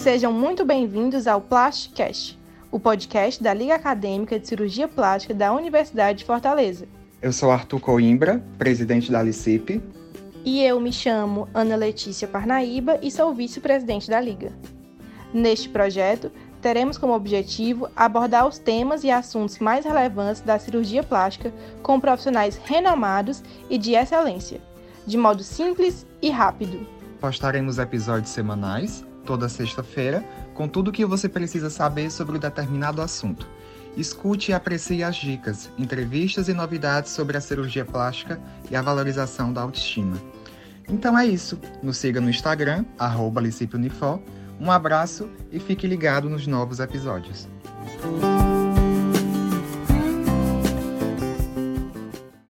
Sejam muito bem-vindos ao Plasticast, o podcast da Liga Acadêmica de Cirurgia Plástica da Universidade de Fortaleza. Eu sou Arthur Coimbra, presidente da LICIP. E eu me chamo Ana Letícia Parnaíba e sou vice-presidente da Liga. Neste projeto, teremos como objetivo abordar os temas e assuntos mais relevantes da cirurgia plástica com profissionais renomados e de excelência, de modo simples e rápido. Postaremos episódios semanais, toda sexta-feira, com tudo o que você precisa saber sobre um determinado assunto. Escute e aprecie as dicas, entrevistas e novidades sobre a cirurgia plástica e a valorização da autoestima. Então é isso. Nos siga no Instagram, arroba Um abraço e fique ligado nos novos episódios.